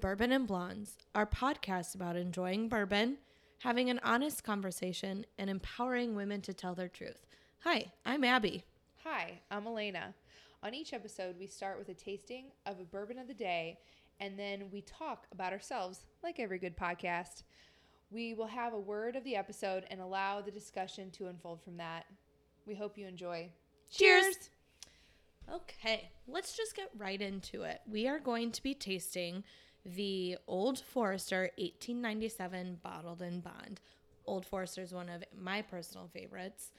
Bourbon and Blondes, our podcast about enjoying bourbon, having an honest conversation, and empowering women to tell their truth. Hi, I'm Abby. Hi, I'm Elena. On each episode, we start with a tasting of a bourbon of the day, and then we talk about ourselves like every good podcast. We will have a word of the episode and allow the discussion to unfold from that. We hope you enjoy. Cheers! Okay, let's just get right into it. We are going to be tasting the Old Forester 1897 Bottled in Bond. Old Forester is one of my personal favorites.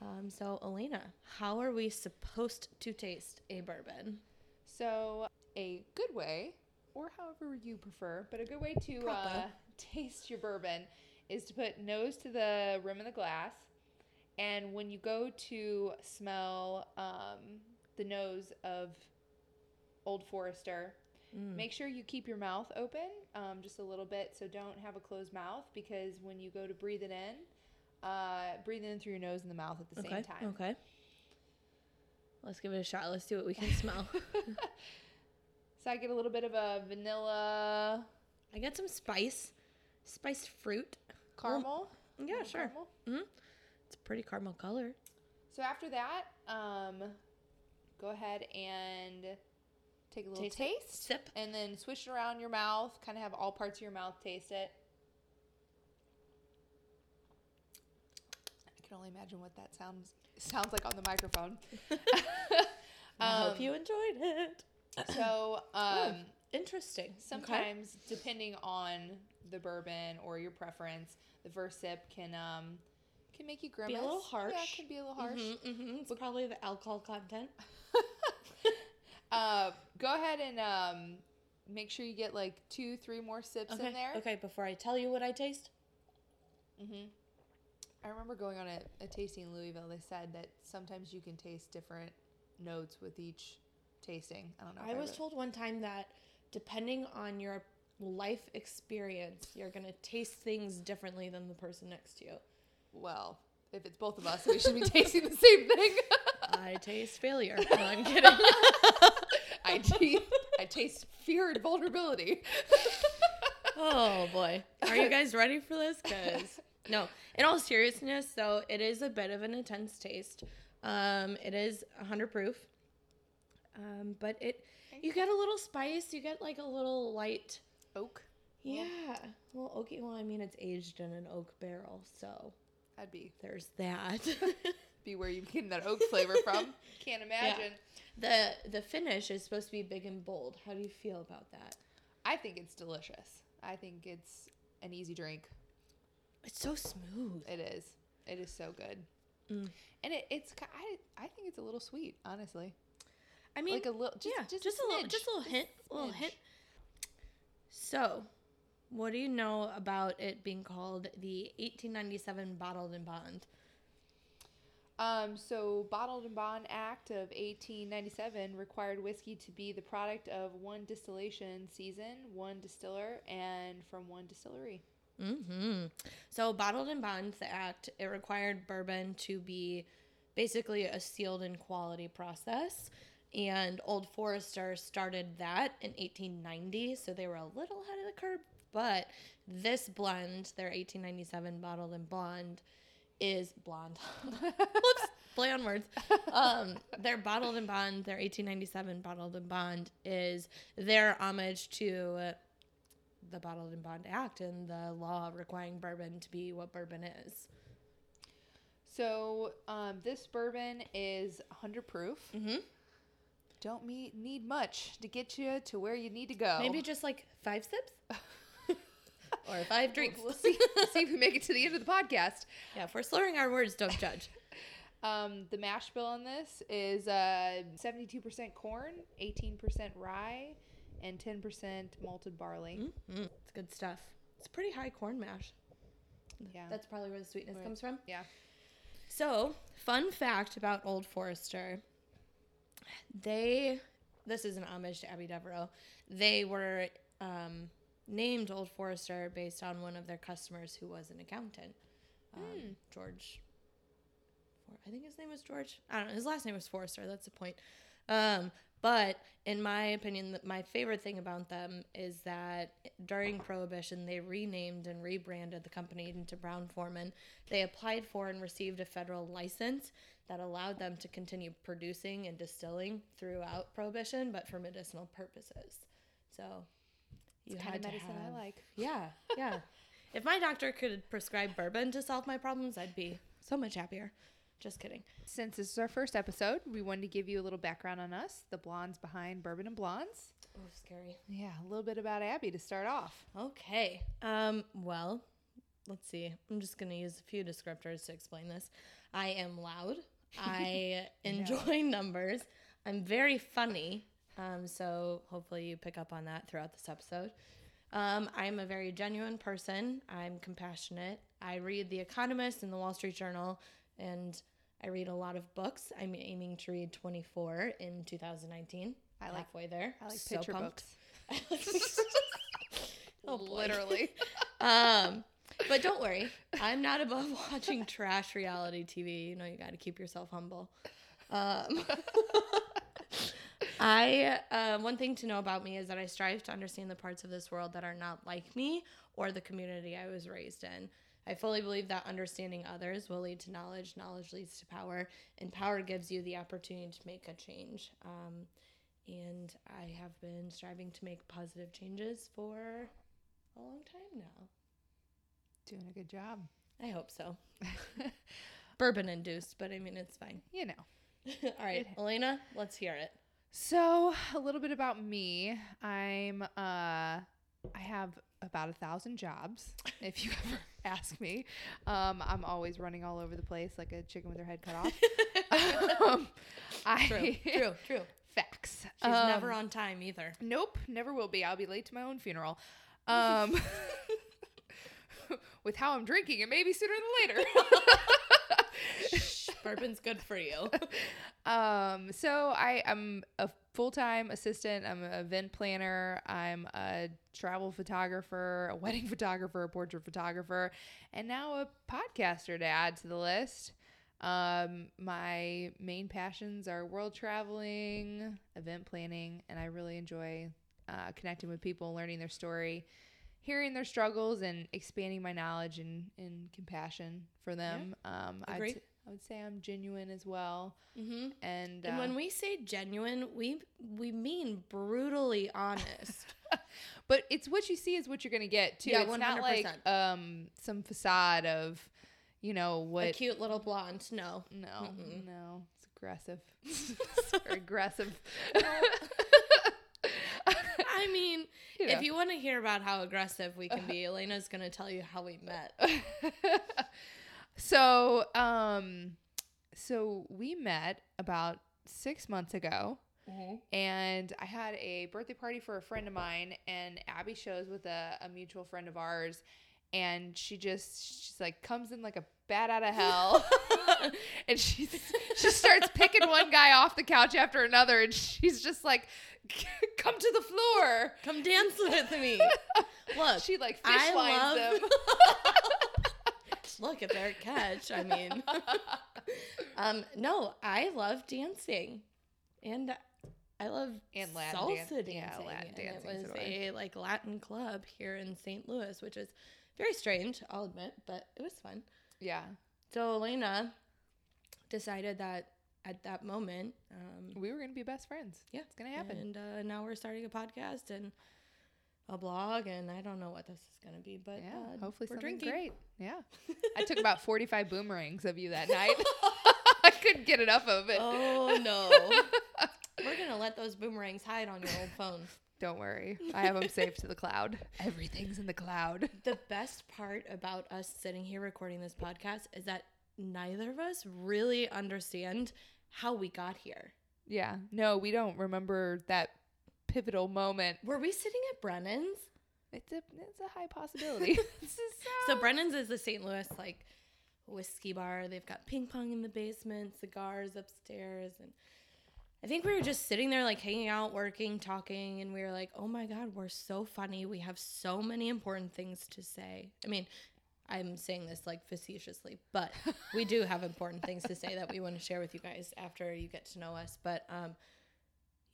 Um, so, Elena, how are we supposed to taste a bourbon? So, a good way, or however you prefer, but a good way to uh, taste your bourbon is to put nose to the rim of the glass. And when you go to smell um, the nose of Old Forester, make sure you keep your mouth open um, just a little bit. So don't have a closed mouth because when you go to breathe it in, uh, breathe in through your nose and the mouth at the okay, same time. okay. Let's give it a shot. Let's see what we can smell. So I get a little bit of a vanilla I get some spice, spiced fruit. caramel. Yeah, Little sure. caramel. It's a pretty caramel color. So after that, um, go ahead and take a little Taste taste. Sip. and then swish it around your mouth. Kind of have all parts of your mouth taste it. I can only imagine what that sounds sounds like on the microphone. I hope Um, you enjoyed it. So, um, Interesting. Okay. sometimes depending on the bourbon or your preference, the first sip can um can make you grimace. Be a little Yeah, harsh. it can be a little harsh. Mm-hmm, It's probably the alcohol content. Uh, go ahead and um, make sure you get like two, three more sips Okay. in there. Okay. Before I tell you what I taste, hmm I remember going on a, a tasting in Louisville. They said that sometimes you can taste different notes with each tasting. I don't know. if I was really- told one time that depending on your life experience, you're gonna taste things differently than the person next to you. Well, if it's both of us, we should be tasting the same thing. I taste failure. No, I'm kidding. I, taste fear and vulnerability. oh boy, are you guys ready for this? Because no, in all seriousness, though, it is a bit of an intense taste. Um, it is 100 proof, um, but it you get a little spice. You get like a little light. Oak. Yeah, a little oaky. Well, I mean, it's aged in an oak barrel, so That'd be there's that. Be where you getting that oak flavor from. Can't imagine. the The finish is supposed to be big and bold. How do you feel about that? I think it's delicious. I think it's an easy drink. It's so smooth. It is. It is so good. Mm. And it, it's I, I think it's a little sweet, honestly. I mean, like a little just, yeah, just, just, a, little, just a little hint, a little hint. So, what do you know about it being called the 1897 Bottled in Bond? Um, so Bottled in Bond Act of 1897 required whiskey to be the product of one distillation season, one distiller, and from one distillery. Mm-hmm. So, Bottled in Bond, the act, it required bourbon to be basically a sealed in quality process. And Old Forester started that in 1890, so they were a little ahead of the curve. But this blend, their 1897 Bottled and Blonde, is blonde. Whoops, play on words. Um, their Bottled in Bond, their 1897 Bottled in Bond, is their homage to the Bottled in Bond Act and the law requiring bourbon to be what bourbon is. So um, this bourbon is 100 proof. Mm-hmm. Don't me- need much to get you to where you need to go. Maybe just like five sips or five drinks. We'll see, see if we make it to the end of the podcast. yeah, if we're slurring our words, don't judge. Um, the mash bill on this is uh, 72% corn, 18% rye, and 10% malted barley. Mm-hmm. It's good stuff. It's pretty high corn mash. Yeah. That's probably where the sweetness Right. comes from. yeah. So, fun fact about Old Forester. They, this is an homage to Abby Devereaux. They were um, named Old Forester based on one of their customers who was an accountant, um, Hmm. George. I think his name was George. I don't know. His last name was Forrester. That's the point. Um, But in my opinion, th- my favorite thing about them is that during Prohibition, they renamed and rebranded the company into Brown Forman. They applied for and received a federal license that allowed them to continue producing and distilling throughout Prohibition, but for medicinal purposes. So you kind had of medicine have- I like. Yeah, yeah. if my doctor could prescribe bourbon to solve my problems, I'd be so much happier. Just kidding. Since this is our first episode, we wanted to give you a little background on us, the blondes behind Bourbon and Blondes. Oh, scary. Yeah, a little bit about Abby to start off. Okay. Um, well, let's see. I'm just going to use a few descriptors to explain this. I am loud. I enjoy numbers. I'm very funny. Um, so hopefully you pick up on that throughout this episode. Um, I'm a very genuine person. I'm compassionate. I read The Economist and The Wall Street Journal, and I read a lot of books. I'm aiming to read 24 in 2019. I like- halfway there. I like So picture pumped. books. Oh. Literally. Um, but don't worry, I'm not above watching trash reality TV. You know, you got to keep yourself humble. Um, I uh, one thing to know about me is that I strive to understand the parts of this world that are not like me or the community I was raised in. I fully believe that understanding others will lead to knowledge. Knowledge leads to power, and power gives you the opportunity to make a change. Um, and I have been striving to make positive changes for a long time now. Doing a good job. I hope so. Bourbon induced, but I mean, it's fine. You know. All right, Elena, let's hear it. So, a little bit about me. I'm uh I have about a thousand jobs, if you ever ask me. Um, I'm always running all over the place like a chicken with her head cut off. um, I True, true, true. facts. She's Um, never on time either. Nope, never will be. I'll be late to my own funeral. Um, with how I'm drinking, it may be sooner than later. Bourbon's good for you. Um, so I am a full time assistant. I'm an event planner. I'm a travel photographer, a wedding photographer, a portrait photographer, and now a podcaster to add to the list. Um, my main passions are world traveling, event planning, and I really enjoy uh, connecting with people, learning their story, hearing their struggles, and expanding my knowledge and, and compassion for them. Um, I'd, Agree. I would say I'm genuine as well. hmm And, And uh, when we say genuine, we we mean brutally honest. but it's what you see is what you're gonna get too. Yeah, it's not like 100%. um some facade of, you know a what? cute little blonde. No. no, Mm-mm. no, it's aggressive. It's aggressive. I mean, You know. if you want to hear about how aggressive we can be, Elena's going to tell you how we met. so um, so we met about six months ago. Mm-hmm. and I had a birthday party for a friend of mine, and Abby shows with a, a mutual friend of ours, and she just she's like comes in like a bat out of hell, and she she starts picking one guy off the couch after another, and she's just like, "Come to the floor." Come dance with me. Look, She like fish I lines love- them. look at their catch. I mean, um, no, I love dancing, and I love And Latin salsa dan- dancing. yeah, Latin and dancing, It was I. a like Latin club here in St. Louis, which is very strange, I'll admit, but it was fun. yeah, So Elena decided that at that moment, um, we were gonna be best friends. Yeah, it's gonna happen. and uh, now we're starting a podcast and a blog, and I don't know what this is gonna be, but yeah, uh, hopefully we're something drinking. great. Yeah, I took about forty-five boomerangs of you that night. I couldn't get enough of it. Oh no. We're gonna let those boomerangs hide on your old phone. Don't worry, I have them saved to the cloud. Everything's in the cloud. The best part about us sitting here recording this podcast is that neither of us really understand how we got here. Yeah, no, we don't remember that pivotal moment. Were we sitting at Brennan's? It's a it's a high possibility. this is So Brennan's is the St. Louis like whiskey bar. They've got ping pong in the basement, cigars upstairs, and I think we were just sitting there like hanging out, working, talking, and we were like, "Oh my god, we're so funny. We have so many important things to say." I mean, I'm saying this like facetiously, but we do have important things to say that we want to share with you guys after you get to know us. But um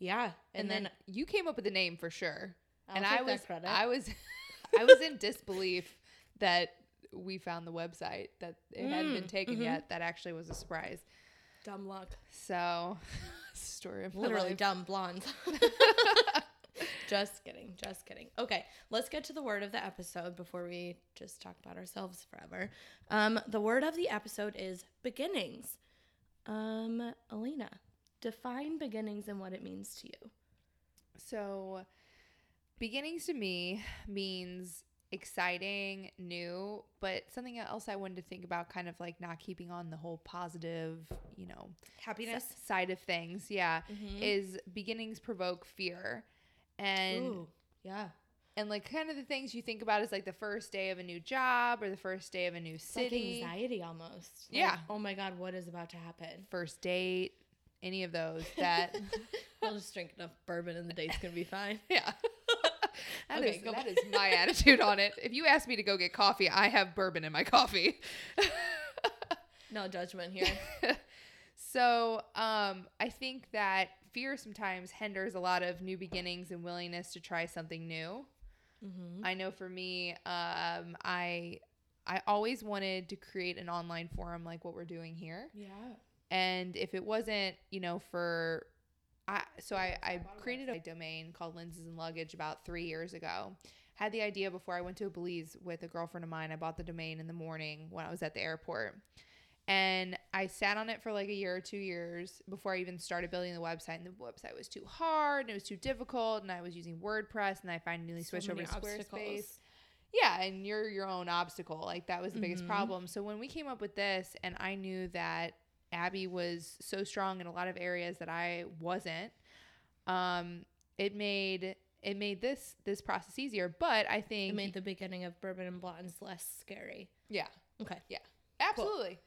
Yeah, And, then, you came up with the name for sure. I'll and I was credit. I was I was in disbelief that we found the website that it hadn't been Mm, taken mhm. yet. That actually was a surprise. dumb luck. So, story of Literally dumb blondes. just kidding. Just kidding. Okay, let's get to the word of the episode before we just talk about ourselves forever. Um, the word of the episode is beginnings. Um, Alina, define beginnings and what it means to you. So, beginnings to me means exciting, new, but something else I wanted to think about kind of like not keeping on the whole positive, you know, Happiness. s- side of things. Yeah. Mhm. Is beginnings provoke fear. And Ooh, yeah. and like kind of the things you think about is like the first day of a new job or the first day of a new It's like city, anxiety almost. Like, Yeah. oh my God, what is about to happen? first date, any of those that I'll just drink enough bourbon and the date's gonna be fine. yeah. That Okay, is- that my attitude on it. If you ask me to go get coffee, I have bourbon in my coffee. No judgment here. so um, I think that fear sometimes hinders a lot of new beginnings and willingness to try something new. mm-hmm. I know for me, um, I I always wanted to create an online forum like what we're doing here. Yeah. And if it wasn't, you know, for I so I, I created a domain called Lenses and Luggage about three years ago. Had the idea before I went to Belize with a girlfriend of mine. I bought the domain in the morning when I was at the airport. And I sat on it for like a year or two years before I even started building the website. And the website was too hard and it was too difficult. And I was using WordPress and I finally switched over to Squarespace. Yeah, and you're your own obstacle. Like that was the biggest Mhm. problem. So when we came up with this, and I knew that Abby was so strong in a lot of areas that I wasn't, um, it made it made this this process easier. But I think It made the beginning of Bourbon and Blondes less scary. yeah, Okay. Yeah. Absolutely.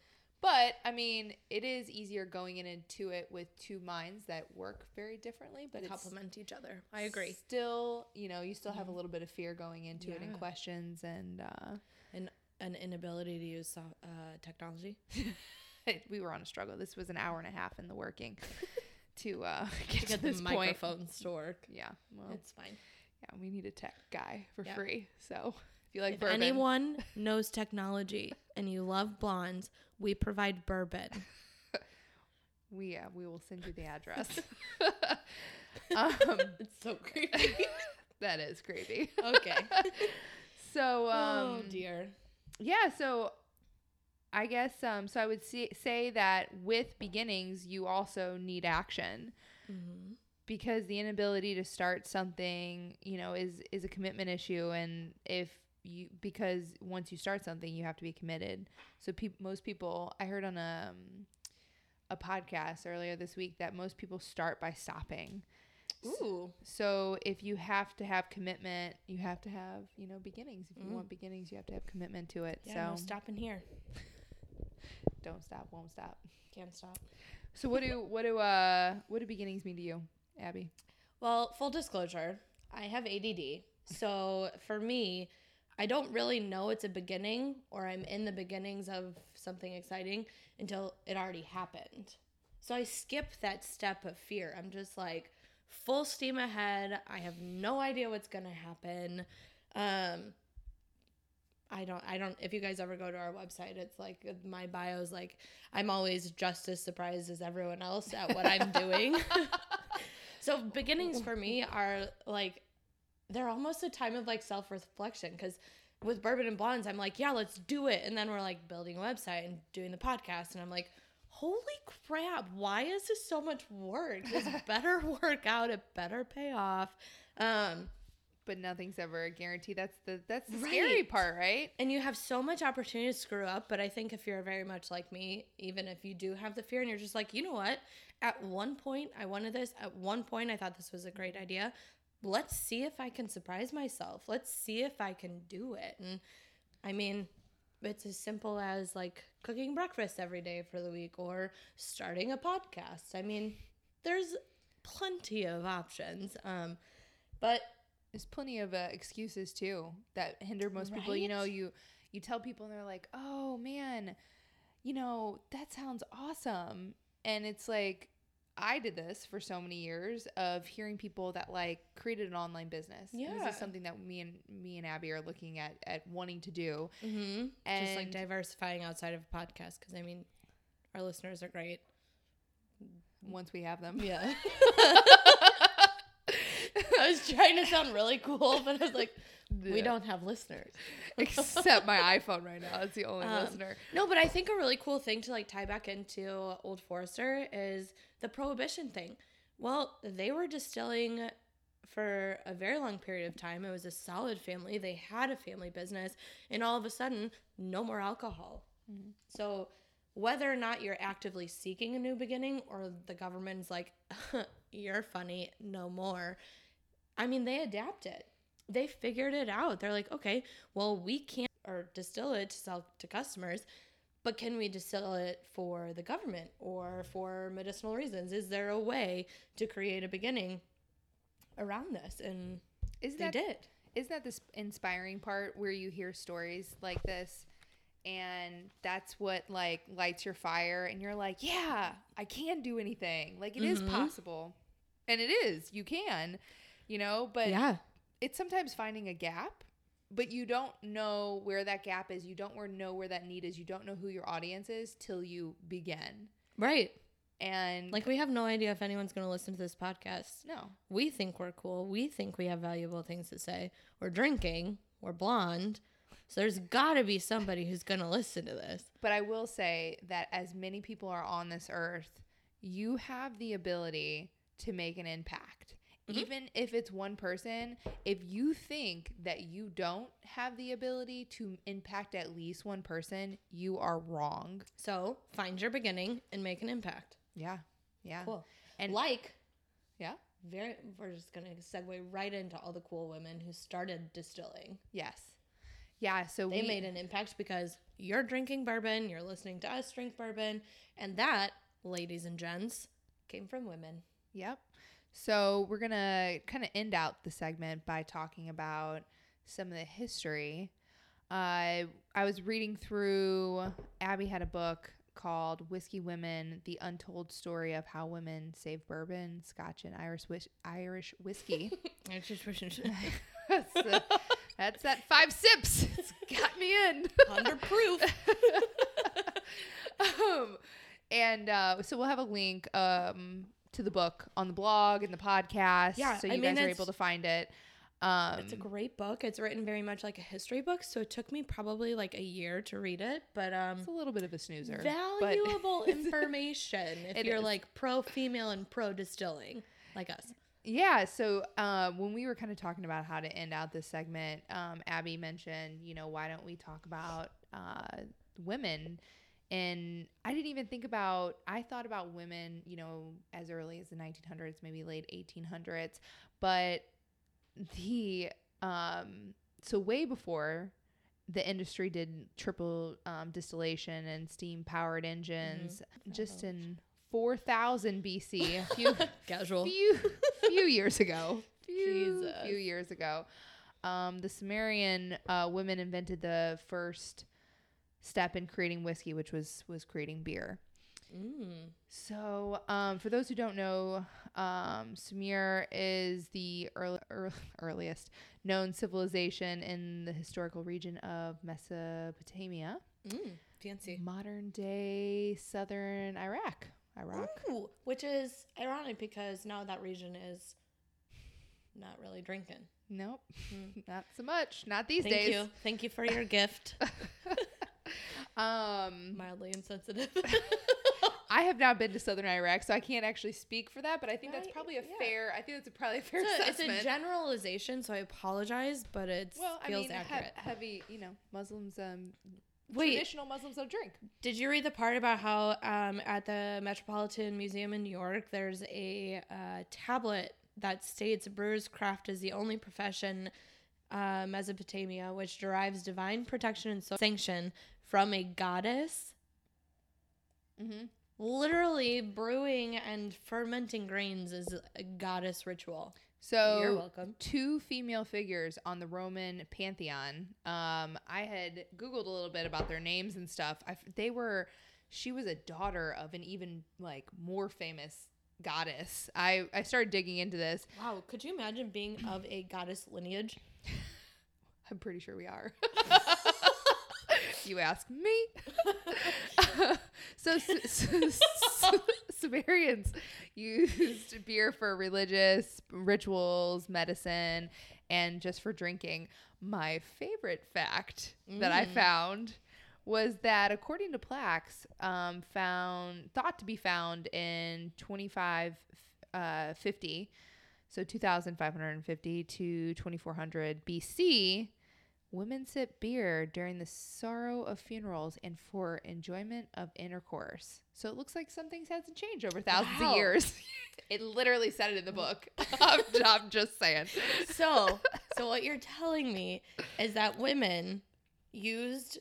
But I mean, it is easier going in into it with two minds that work very differently. But complement each other. I agree. Still, you know, you still have a Mhm. little bit of fear going into it and questions and. uh An inability to use uh, technology. we were on a struggle. This was an hour and a half in the working to uh, get To to, get the this point. microphones to work. Yeah, well, It's fine. yeah, we need a tech guy for free. So if you like if bourbon, anyone knows technology and you love blondes, we provide bourbon. we yeah, we will send you the address. um, it's so creepy. that is creepy. okay. So um, oh dear. yeah, so I guess um, so I would see, say that with beginnings, you also need action. Mm-hmm. because the inability to start something you know is is a commitment issue and if you because once you start something you have to be committed so peop most people i heard on a um, a podcast earlier this week that most people start by stopping Ooh. so if you have to have commitment you have to have you know beginnings if you Mm. want beginnings you have to have commitment to it Yeah, no so stopping here. Don't stop won't stop Can't stop. so what do what do uh what do beginnings mean to you abby Well, full disclosure, I have ADD. So for me, I don't really know it's a beginning or I'm in the beginnings of something exciting until it already happened. So I skip that step of fear. I'm just like full steam ahead. I have no idea what's going to happen. Um I don't I don't if you guys ever go to our website, it's like my bio's like I'm always just as surprised as everyone else at what I'm doing. So beginnings for me are like they're almost a time of like self-reflection because with bourbon and blondes i'm like yeah let's do it. And then we're like building a website and doing the podcast and i'm like holy crap why is this so much work? This better work out it better pay off. Um but nothing's ever a guarantee. That's the that's the scary part right? And you have so much opportunity to screw up but i think if you're very much like me even if you do have the fear and you're just like you know what? At one point i wanted this. At one point i thought this was a great idea. Let's see if i can surprise myself. Let's see if i can do it. And i mean it's as simple as like cooking breakfast every day for the week or starting a podcast. I mean there's plenty of options um but there's plenty of uh, excuses too that hinder most people you know you you tell people and they're like oh man you know that sounds awesome and it's like I did this for so many years of hearing people that like created an online business. And Yeah. this is something that me and me and Abby are looking at at wanting to do. Mm-hmm. Just like diversifying outside of a podcast because I mean, our listeners are great. Once we have them, Yeah. I was trying to sound really cool, but I was like, we don't have listeners. except my iPhone right now. It's the only Um, listener. No, but I think a really cool thing to like tie back into Old Forester is the prohibition thing. Well, they were distilling for a very long period of time. It was a solid family. They had a family business, and all of a sudden, no more alcohol. Mhm. So, whether or not you're actively seeking a new beginning or the government's like, you're funny, no more. I mean, they adapt It. They figured it out. They're like, okay, well, we can't or distill it to sell to customers, but can we distill it for the government or for medicinal reasons? Is there a way to create a beginning around this? And Is they that did. isn't that this inspiring part where you hear stories like this and that's what like lights your fire and you're like yeah i can do anything like it is Mhm. possible and it is you can you know but yeah. it's sometimes finding a gap but you don't know where that gap is you don't know where that need is you don't know who your audience is till you begin Right. and Like, we have no idea if anyone's going to listen to this podcast. no We think we're cool. We think we have valuable things to say. We're drinking. We're blonde. So there's got to be somebody who's going to listen to this. But I will say that as many people are on this earth, you have the ability to make an impact. Mhm. Even if it's one person, if you think that you don't have the ability to impact at least one person, you are wrong. So find your beginning and make an impact. Yeah. Yeah. Cool. And like, yeah. very, we're just going to segue right into all the cool women who started distilling. Yes. Yeah, so They we made an impact because you're drinking bourbon, you're listening to us drink bourbon, and that, ladies and gents, came from women. Yep. So we're gonna kind of end out the segment by talking about some of the history. Uh, I was reading through. Abby had a book called "Whiskey Women: The Untold Story of How Women Saved Bourbon, Scotch, and Irish whis- Irish whiskey." that's, that's that five sips. It's got me in. Under proof. um, and uh, so we'll have a link um, to the book on the blog and the podcast. Yeah, so I you mean, guys are able to find it. Um, It's a great book. It's written very much like a history book, so it took me probably like a year to read it, but um it's a little bit of a snoozer. valuable information if you're is. like pro female and pro distilling like us. Yeah. So um, when we were kind of talking about how to end out this segment, um, Abby mentioned, you know, why don't we talk about uh, women? And I didn't even think about. I thought about women, you know, as early as the 1900s, maybe late 1800s, but the um, so way before the industry did triple um, distillation and steam powered engines, just in 4000 BC, a few Casual. few few years ago. Few, Jesus. few years ago. Um, the Sumerian uh, women invented the first step in creating whiskey, which was was creating beer. Mm. So, um, for those who don't know, um, Sumer is the early, ear earliest known civilization in the historical region of Mesopotamia, Mm. Fancy. modern day southern Iraq. Iraq. Ooh, which is ironic because now that region is not really drinking. Nope, Mm. not so much. Not these Thank days. you. Thank you for your gift. um, Mildly insensitive. I have not been to southern Iraq, so I can't actually speak for that. But I think that's probably a yeah. fair. I think that's a probably a fair it's, a, it's a generalization, so I apologize, but it well, I feels mean, he- accurate. heavy. You know, Muslims. Um, Wait, traditional Muslims don't drink. Did you read the part about how um, at the Metropolitan Museum in New York, there's a uh, tablet that states brewer's craft is the only profession uh, Mesopotamia which derives divine protection and so- sanction from a goddess. Mm-hmm. Literally, brewing and fermenting grains is a goddess ritual. So You're welcome. two female figures on the Roman pantheon. Um, I had googled a little bit about their names and stuff. I, they were, she was a daughter of an even like more famous goddess. I I started digging into this. Wow, could you imagine being of a goddess lineage? I'm pretty sure we are. you ask me. so, Su- Sumerians used beer for religious rituals, medicine, and just for drinking. My favorite fact that I Mm. found was that according to plaques um, found thought to be found in 25 uh, so 2550 to 2400 BC women sip beer during the sorrow of funerals and for enjoyment of intercourse so it looks like some things hasn't changed over thousands Wow. of years it literally said it in the book I'm, I'm just saying So, so what you're telling me is that women used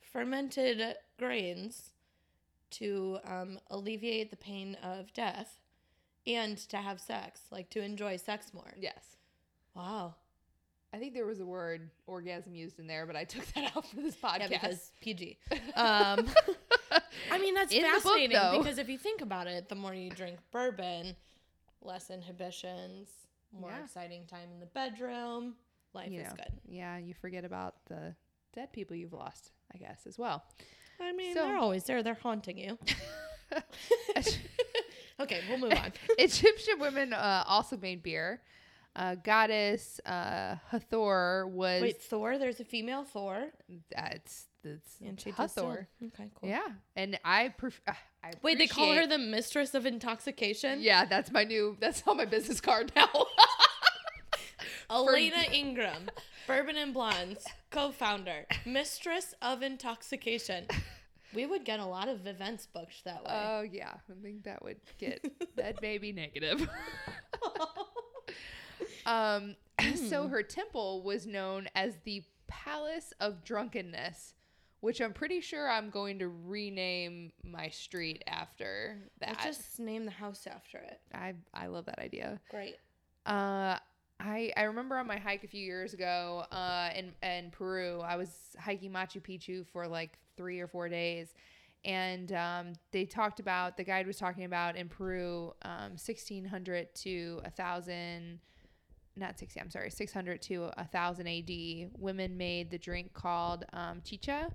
fermented grains to um, alleviate the pain of death and to have sex, like to enjoy sex more. yes Wow. I think there was a word orgasm used in there, but I took that out for this podcast. Yeah, because PG. Um, I mean, that's In the book, fascinating because if you think about it, the more you drink bourbon, less inhibitions, more Yeah. exciting time in the bedroom. Life you is know, good. yeah, you forget about the dead people you've lost, I guess, as well. I mean, So- they're always there. They're haunting you. okay, we'll move on. Egyptian women uh, also made beer. Uh, goddess uh, Hathor was Wait, Thor? There's a female Thor. that's that's And she Hathor. Okay, cool. Yeah, and I pref- uh, I Wait, they call her the mistress of intoxication? Yeah, that's my new. That's on my business card now. Elena Ingram, Bourbon and Blondes, co founder, mistress of intoxication. We would get a lot of events booked that way. Oh yeah, I think that would get that may be negative. um, so her temple was known as the Palace of Drunkenness, which I'm pretty sure I'm going to rename my street after that. Let's just name the house after it. I I love that idea. Great. Uh, I I remember on my hike a few years ago, uh, in in Peru, I was hiking Machu Picchu for like three or four days, and um, they talked about the guide was talking about in Peru, um, sixteen hundred to a thousand. Not 60, I'm sorry, 600 to a 1000 AD. Women made the drink called um, chicha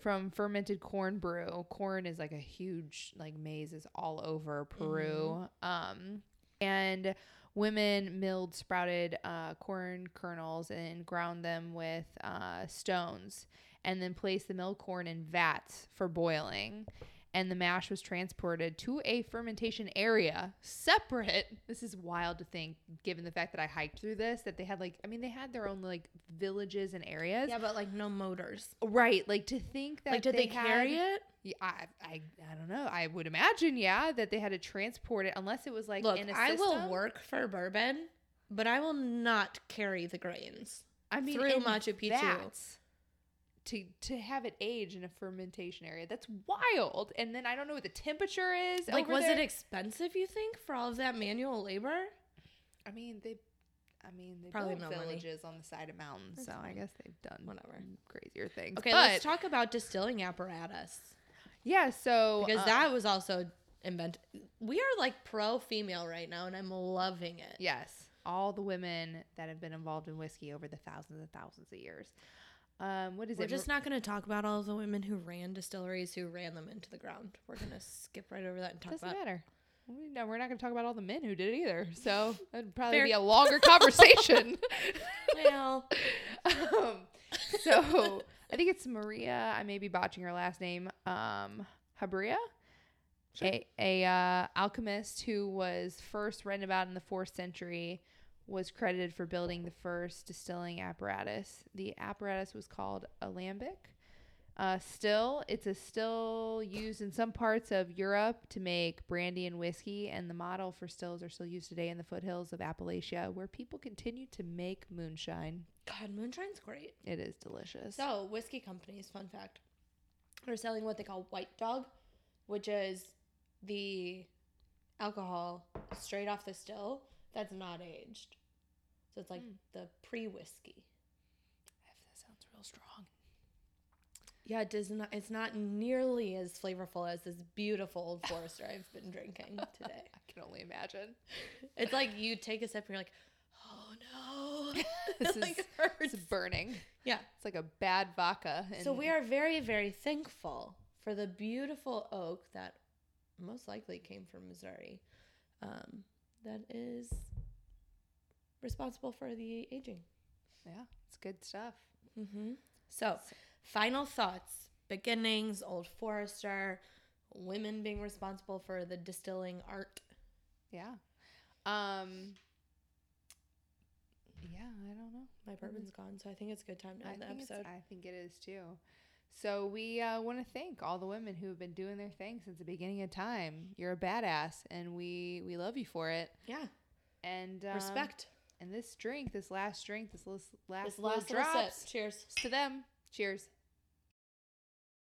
from fermented corn brew. Corn is like a huge, like maize is all over Peru. Um, and women milled sprouted uh, corn kernels and ground them with uh, stones and then placed the milled corn in vats for boiling and the mash was transported to a fermentation area separate this is wild to think given the fact that i hiked through this that they had like i mean they had their own like villages and areas Yeah, but like no motors. right like to think that Like, did they, carry had- it? yeah, I, I I don't know. I would imagine, yeah, that they had to transport it unless it was like Look, in a I will work for bourbon, but I will not carry the grains. I mean, through Machu Picchu. To to have it age in a fermentation area. That's wild. And then I don't know what the temperature is. Like, was there. it expensive? You think for all of that manual labor? I mean, they. I mean, they Probably built no money. villages on the side of mountains, That's so I guess they've done Whatever. crazier things. Okay, but, let's talk about distilling apparatus Yeah, so because uh, that was also invented. We are like pro female right now, and I'm loving it. Yes, all the women that have been involved in whiskey over the thousands and thousands of years. Um, what is We're it? just not going to talk about all the women who ran distilleries who ran them into the ground. We're going to skip right over that and talk Doesn't about. matter. We, no, we're not going to talk about all the men who did it either. So that'd probably Fair. be a longer conversation. Well, um, so I think it's Maria. I may be botching her last name. Um, Habria, Sure. a, a uh, alchemist who was first written about in the fourth century, was credited for building the first distilling apparatus. The apparatus was called alembic. Uh, still, it's a still used in some parts of Europe to make brandy and whiskey, and the model for stills are still used today in the foothills of Appalachia, where people continue to make moonshine. God, moonshine's great. It is delicious. So, whiskey companies, fun fact, are selling what they call white dog, which is the alcohol straight off the still that's not aged. So it's like Mm. the pre whiskey. that sounds real strong. Yeah, it does not. It's not nearly as flavorful as this beautiful Old Forester I've been drinking today. I can only imagine. It's like you take a sip and you're like, oh no, This like, is hurts. it's burning. Yeah. It's like a bad vodka. So we are very, very thankful for the beautiful oak that most likely came from Missouri, um, that is responsible for the aging. Yeah, it's good stuff. Mm-hmm. So, final thoughts: beginnings, Old Forester, women being responsible for the distilling art. Yeah. Um. Yeah, I don't know. My bourbon's gone, so I think it's a good time to I end the episode. I think it is too. So we uh, want to thank all the women who have been doing their thing since the beginning of time. You're a badass, and we we love you for it. Yeah, And um, respect. And this drink, this last drink, this last last This last drops. Cheers. to them. Cheers.